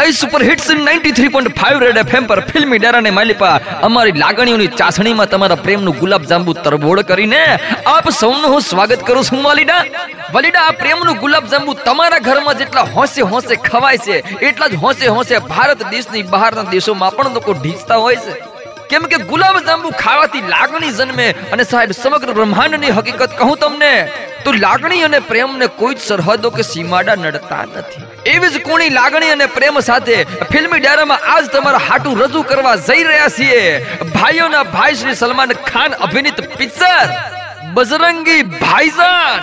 આ super hits 93.5 red FM પર ફિલ્મી ડેરાને માલિપા. અમારી લાગણીઓની ચાસણીમાં તમારા પ્રેમનું ગુલાબ જાંબુ તરબોળ કરીને આપ સૌનું હું સ્વાગત કરું છું, વાલીડા. વાલીડા, આ પ્રેમનું ગુલાબ જાંબુ તમારા ઘરમાં જેટલા હોંશે હોંશે ખવાય છે, એટલા જ હોંશે હોંશે ભારત દેશની બહારના દેશોમાં પણ લોકો ઢીંચતા હોય છે. કેમ કે ગુલાબ જાંબુ ખાવાથી લાગણી જન્મે અને સાહેબ સમગ્ર બ્રહ્માંડની હકીકત કહું તમને, તો લાગણી અને પ્રેમને કોઈ જ સરહદો કે સીમાડા નડતા નથી. એવી જ કોણી લાગણી અને પ્રેમ સાથે ફિલ્મી ડાયરામાં આજ તમારા હાટું રજૂ કરવા જઈ રહ્યા છીએ. ભાઈઓના ભાઈ શ્રી સલમાન ખાન અભિનીત પિક્ચર, બજરંગી ભાઈજાન.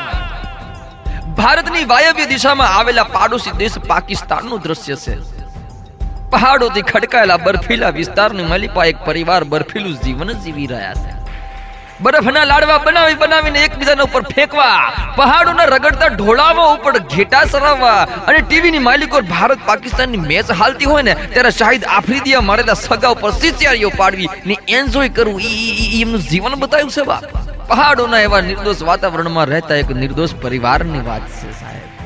ભારતની વાયવ્ય દિશામાં આવેલા પાડોશી દેશ પાકિસ્તાનનું દ્રશ્ય છે. પહાડોથી ખડકાયેલા બર્ફીલા વિસ્તારની મલિપા એક પરિવાર બર્ફીલું જીવન જીવી રહ્યા છે. બરફના લાડવા બનાવી બનાવીને એકબીજાના ઉપર ફેંકવા, પહાડોના રગડતા ઢોળાવો ઉપર ઘેટા સરાવવા અને ટીવીની માલિકો ભારત પાકિસ્તાનની મેચ હાલતી હોય ને, ત્યારે શાહિદ આફ્રિદીયા મારેલા સગા ઉપર સિસિયારીઓ પાડવી ને એન્જોય કરવું એમનું જીવન બતાવ્યું છે બાપ. પહાડોના એવા નિર્દોષ વાતાવરણમાં રહેતા એક નિર્દોષ પરિવારની વાત છે સાહેબ.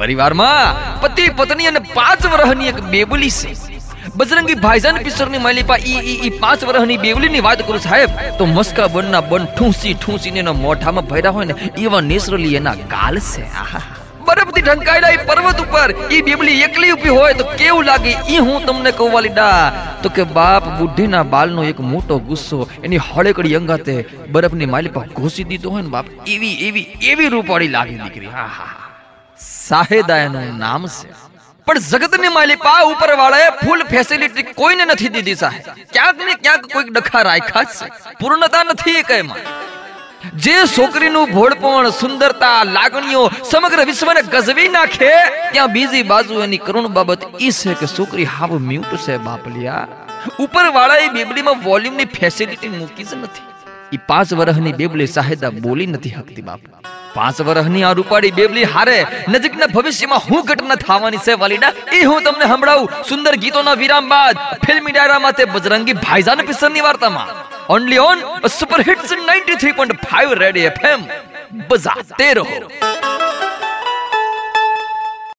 પરિવારમાં પતિ, પત્ની અને પાંચ વર્ષની એક બેબલી છે. બજરંગી ભાઈજાન પિક્ચરની માલિપા ઈ ઈ ઈ પાંચ વર્ષની બેવલીની વાત કરું સાહેબ, તો મસ્કા બનના બન ઠૂંસી, ઠૂંસીને એના મોઢામાં ભર્યા હોય ને, એવા નેચરલી એના ગાલ છે. આહા. બરફથી ઢંકાયેલા એ પર્વત ઉપર ઈ બેબલી એકલી ઊભી હોય તો કેવું લાગે? ઈ હું તમને કહું, વાલીડા. તો કે બાપ બુઢીના બાલનો એક મોટો ગુસ્સો એની હળેકડી અંગાતે બરફની માલિપા ઘોસી દીધો હોય ને બાપ, એવી એવી એવી રૂપાળી લાગી દીકરી. હા હા. સાહેદા એનું નામ છે. પણ જગતની માલિપા ઉપર વાળાએ ફૂલ ફેસિલિટી કોઈને નથી દીધી સાહેબ. ક્યાંક ને ક્યાંક કોઈક ડખા રાખ્યા છે. પૂર્ણતા નથી એક એમાં. જે છોકરીનું ભોળપણ, સુંદરતા, લાગણીઓ સમગ્ર વિશ્વને ગજવી નાખે, ત્યાં બીજી બાજુ એની કરુણ બાબત ઈ છે કે છોકરી હાવ મ્યુટ છે બાપલિયા. ઉપર વાળાએ બેબલીમાં વોલ્યુમની ફેસિલિટી મૂકી જ નથી. ઈ પાંચ વર્ષની બેબલી સાહેદા બોલી નથી હકતી બાપ પાંચ વર્ષની આ રૂપાળી બેબલી હારે નજીકના ભવિષ્યમાં હું ઘટના થવાની છે, વાલીડા? એ હું તમને સંભળાવું. સુંદર ગીતોના વિરામ બાદ ફિલ્મી ડાયરામાં તે બજરંગી ભાઈજાન પિક્ચરની વાર્તામાં. Only on super hits 93.5 red FM બજાતે રહો.